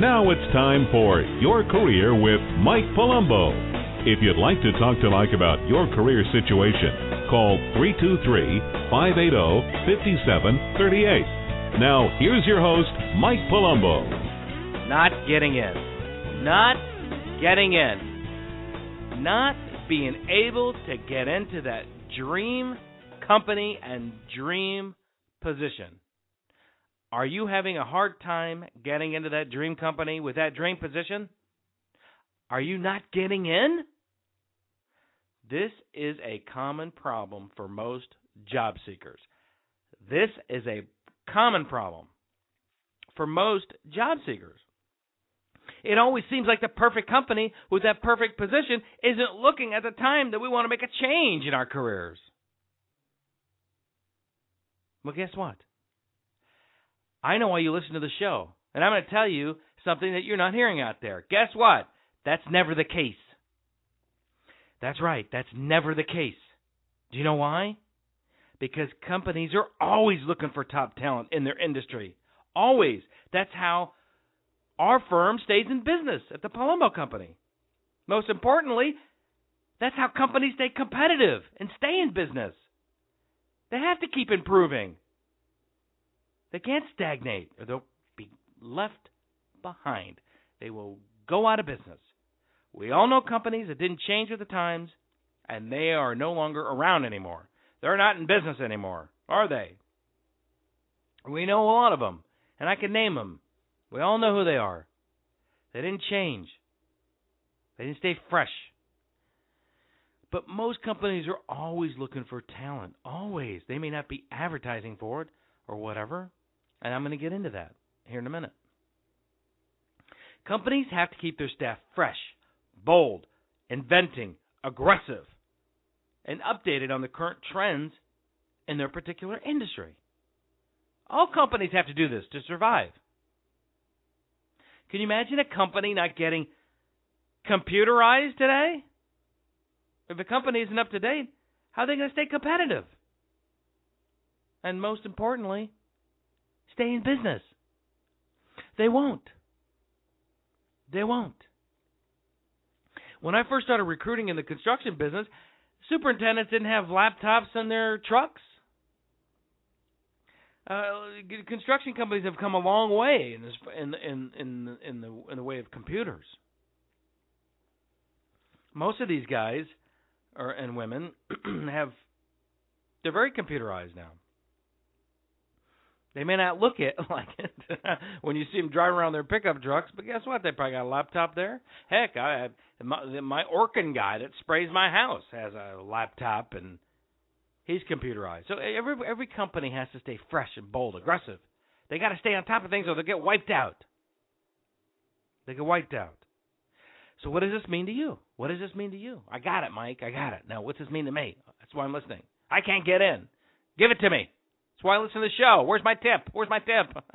Now it's time for Your Career with Mike Palumbo. If you'd like to talk to Mike about your career situation, call 323 580 5738. Now, here's your host, Mike Palumbo. Not getting in. Not getting in. Not being able to get into that dream company and dream position. Are you having a hard time getting into that dream company with that dream position? Are you not getting in? This is a common problem for most job seekers. This is a common problem for most job seekers. It always seems like the perfect company with that perfect position isn't looking at the time that we want to make a change in our careers. Well, guess what? I know why you listen to the show, and I'm going to tell you something that you're not hearing out there. Guess what? That's never the case. That's right, that's never the case. Do you know why? Because companies are always looking for top talent in their industry. Always. That's how our firm stays in business at the Palumbo Company. Most importantly, that's how companies stay competitive and stay in business. They have to keep improving. They can't stagnate or they'll be left behind. They will go out of business. We all know companies that didn't change with the times and they are no longer around anymore. They're not in business anymore, are they? We know a lot of them, and I can name them. We all know who they are. They didn't change. They didn't stay fresh. But most companies are always looking for talent. Always. They may not be advertising for it or whatever. And I'm going to get into that here in a minute. Companies have to keep their staff fresh, bold, inventing, aggressive, and updated on the current trends in their particular industry. All companies have to do this to survive. Can you imagine a company not getting computerized today? If a company isn't up to date, how are they going to stay competitive? And most importantly, stay in business. They won't. They won't. When I first started recruiting in the construction business, superintendents didn't have laptops in their trucks. Uh, construction companies have come a long way in this, in in in in the in the way of computers. Most of these guys and women have they're very computerized now. They may not look it like it when you see them driving around their pickup trucks, but guess what? They probably got a laptop there. Heck, I my, my Orkin guy that sprays my house has a laptop and he's computerized. So every every company has to stay fresh and bold, aggressive. They got to stay on top of things or they'll get wiped out. They get wiped out. So what does this mean to you? What does this mean to you? I got it, Mike. I got it. Now, what's this mean to me? That's why I'm listening. I can't get in. Give it to me. That's why I listen to the show. Where's my tip? Where's my tip?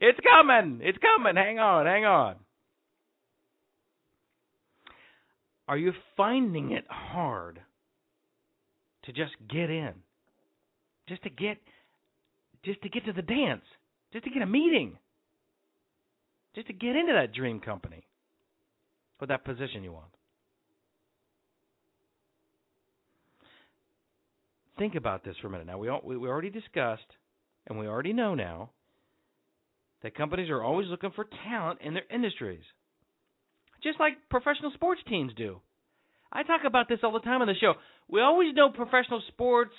it's coming. It's coming. Hang on. Hang on. Are you finding it hard to just get in? Just to get just to get to the dance, just to get a meeting, just to get into that dream company for that position you want. Think about this for a minute. Now we we, we already discussed, and we already know now that companies are always looking for talent in their industries, just like professional sports teams do. I talk about this all the time on the show. We always know professional sports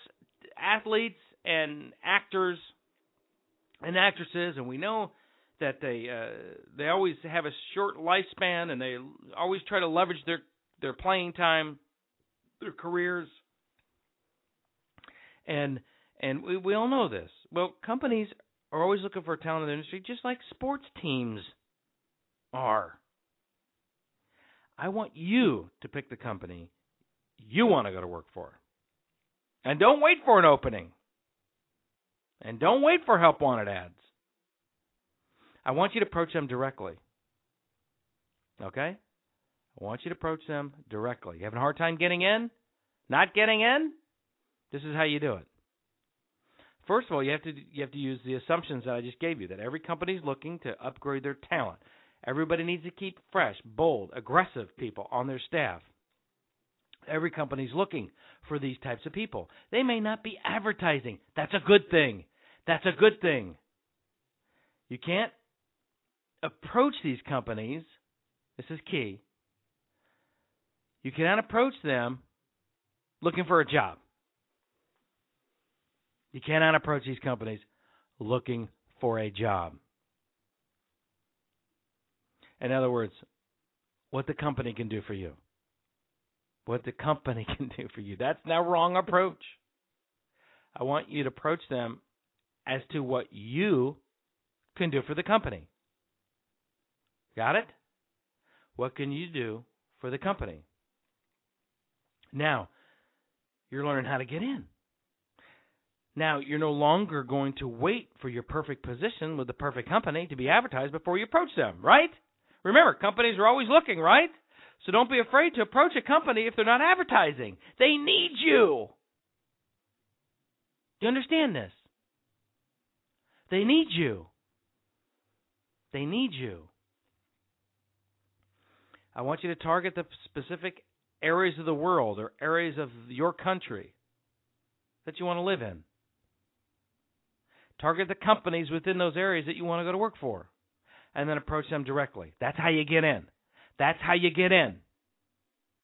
athletes and actors and actresses, and we know that they uh, they always have a short lifespan, and they always try to leverage their their playing time, their careers and and we we all know this. Well, companies are always looking for talent in the industry, just like sports teams are. I want you to pick the company you want to go to work for. And don't wait for an opening. And don't wait for help wanted ads. I want you to approach them directly. Okay? I want you to approach them directly. You having a hard time getting in? Not getting in? This is how you do it. First of all, you have to you have to use the assumptions that I just gave you that every company is looking to upgrade their talent. Everybody needs to keep fresh, bold, aggressive people on their staff. Every company's looking for these types of people. They may not be advertising. That's a good thing. That's a good thing. You can't approach these companies. This is key. You cannot approach them looking for a job. You cannot approach these companies looking for a job. In other words, what the company can do for you. What the company can do for you. That's now wrong approach. I want you to approach them as to what you can do for the company. Got it? What can you do for the company? Now, you're learning how to get in. Now, you're no longer going to wait for your perfect position with the perfect company to be advertised before you approach them, right? Remember, companies are always looking, right? So don't be afraid to approach a company if they're not advertising. They need you. Do you understand this? They need you. They need you. I want you to target the specific areas of the world or areas of your country that you want to live in. Target the companies within those areas that you want to go to work for and then approach them directly. That's how you get in. That's how you get in.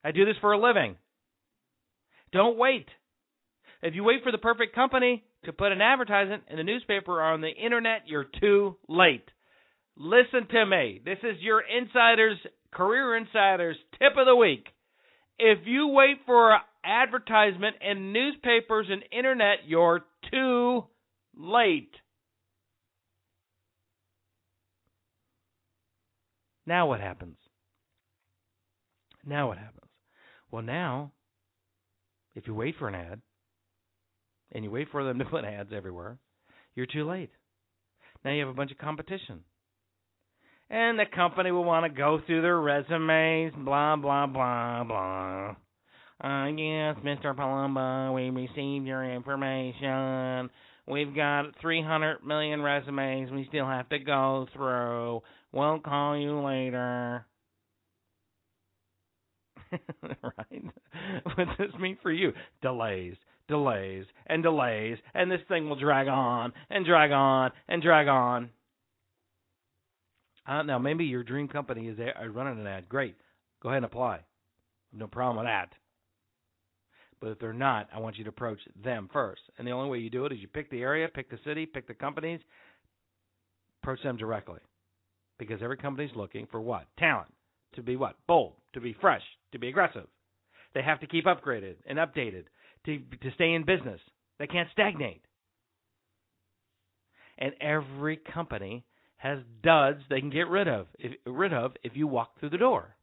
I do this for a living. Don't wait. If you wait for the perfect company to put an advertisement in the newspaper or on the internet, you're too late. Listen to me. This is your insiders, career insiders tip of the week. If you wait for advertisement in newspapers and internet, you're too late. Now what happens? Now what happens? Well, now, if you wait for an ad, and you wait for them to put ads everywhere, you're too late. Now you have a bunch of competition. And the company will want to go through their resumes, blah, blah, blah, blah. Uh, yes, Mr. Palumbo, we received your information. We've got 300 million resumes we still have to go through. We'll call you later. right? What does this mean for you? Delays, delays, and delays, and this thing will drag on and drag on and drag on. Uh, now, maybe your dream company is running an ad. Great. Go ahead and apply. No problem with that. But if they're not, I want you to approach them first. And the only way you do it is you pick the area, pick the city, pick the companies, approach them directly. Because every company's looking for what? Talent. To be what? Bold. To be fresh. To be aggressive. They have to keep upgraded and updated to to stay in business. They can't stagnate. And every company has duds they can get rid of if, rid of if you walk through the door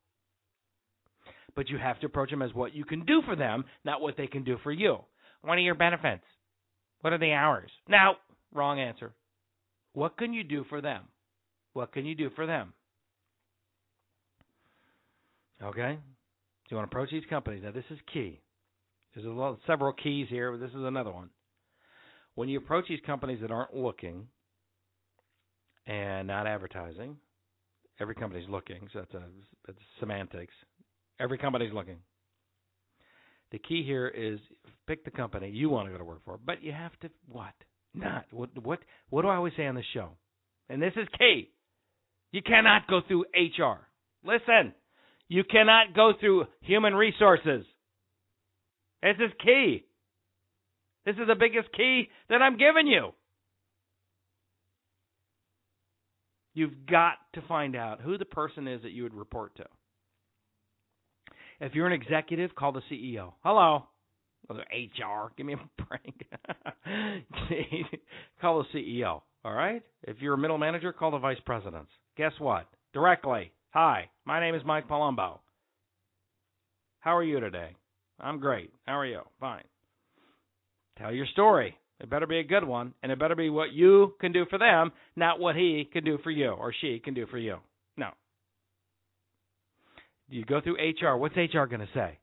but you have to approach them as what you can do for them, not what they can do for you. What are your benefits? What are the hours? Now, wrong answer. What can you do for them? What can you do for them? Okay? So you want to approach these companies. Now, this is key. There's a lot, several keys here, but this is another one. When you approach these companies that aren't looking and not advertising, every company's looking, so that's, a, that's semantics. Every company's looking. The key here is pick the company you want to go to work for, but you have to what? Not what what what do I always say on the show? And this is key. You cannot go through HR. Listen, you cannot go through human resources. This is key. This is the biggest key that I'm giving you. You've got to find out who the person is that you would report to. If you're an executive, call the CEO. Hello. HR, give me a break. call the CEO. All right. If you're a middle manager, call the vice presidents. Guess what? Directly. Hi, my name is Mike Palumbo. How are you today? I'm great. How are you? Fine. Tell your story. It better be a good one, and it better be what you can do for them, not what he can do for you or she can do for you. You go through HR. What's HR going to say?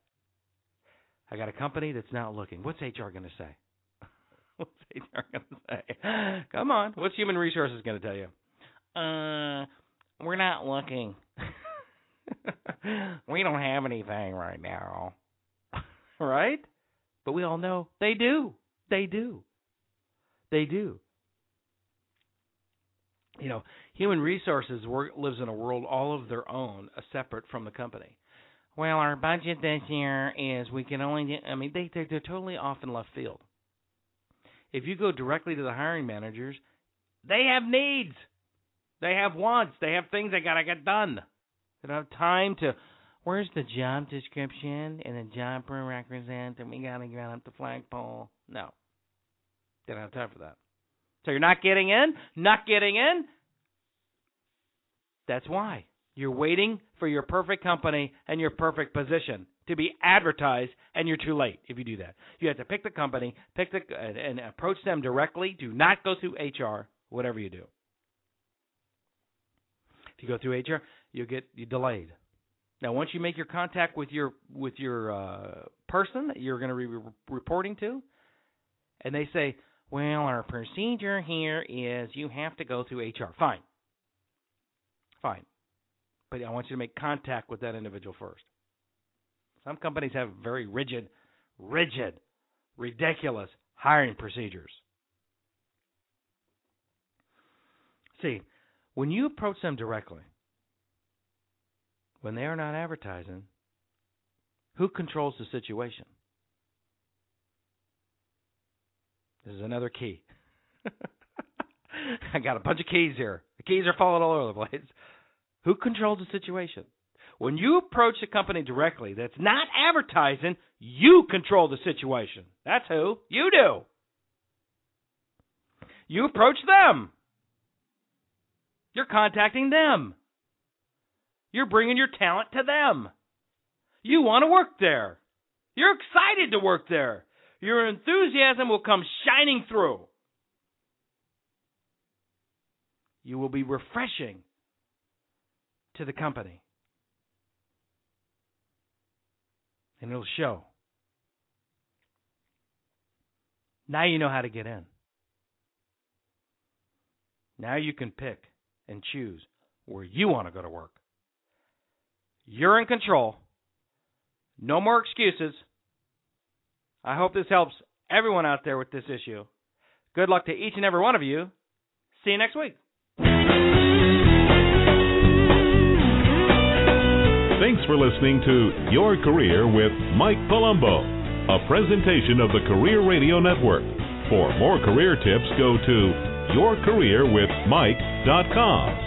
I got a company that's not looking. What's HR going to say? What's HR going to say? Come on. What's human resources going to tell you? Uh, we're not looking. we don't have anything right now. right? But we all know they do. They do. They do. You know, human resources work, lives in a world all of their own, uh, separate from the company. Well, our budget this year is we can only. I mean, they they're, they're totally off in left field. If you go directly to the hiring managers, they have needs, they have wants, they have things they gotta get done. They don't have time to. Where's the job description and the job prerequisite? And we gotta get up the flagpole. No, they don't have time for that. So you're not getting in, not getting in. That's why. You're waiting for your perfect company and your perfect position to be advertised, and you're too late if you do that. You have to pick the company, pick the and approach them directly. Do not go through HR. Whatever you do. If you go through HR, you'll get you delayed. Now, once you make your contact with your with your uh, person that you're going to be re- reporting to, and they say, "Well, our procedure here is you have to go through HR." Fine, fine, but I want you to make contact with that individual first. Some companies have very rigid, rigid, ridiculous hiring procedures. See, when you approach them directly, when they are not advertising, who controls the situation? This is another key. I got a bunch of keys here. The keys are falling all over the place. Who controls the situation? When you approach a company directly that's not advertising, you control the situation. That's who. You do. You approach them. You're contacting them. You're bringing your talent to them. You want to work there. You're excited to work there. Your enthusiasm will come shining through. You will be refreshing to the company. And it'll show. Now you know how to get in. Now you can pick and choose where you want to go to work. You're in control. No more excuses. I hope this helps everyone out there with this issue. Good luck to each and every one of you. See you next week. Thanks for listening to Your Career with Mike Palumbo, a presentation of the Career Radio Network. For more career tips, go to yourcareerwithmike.com.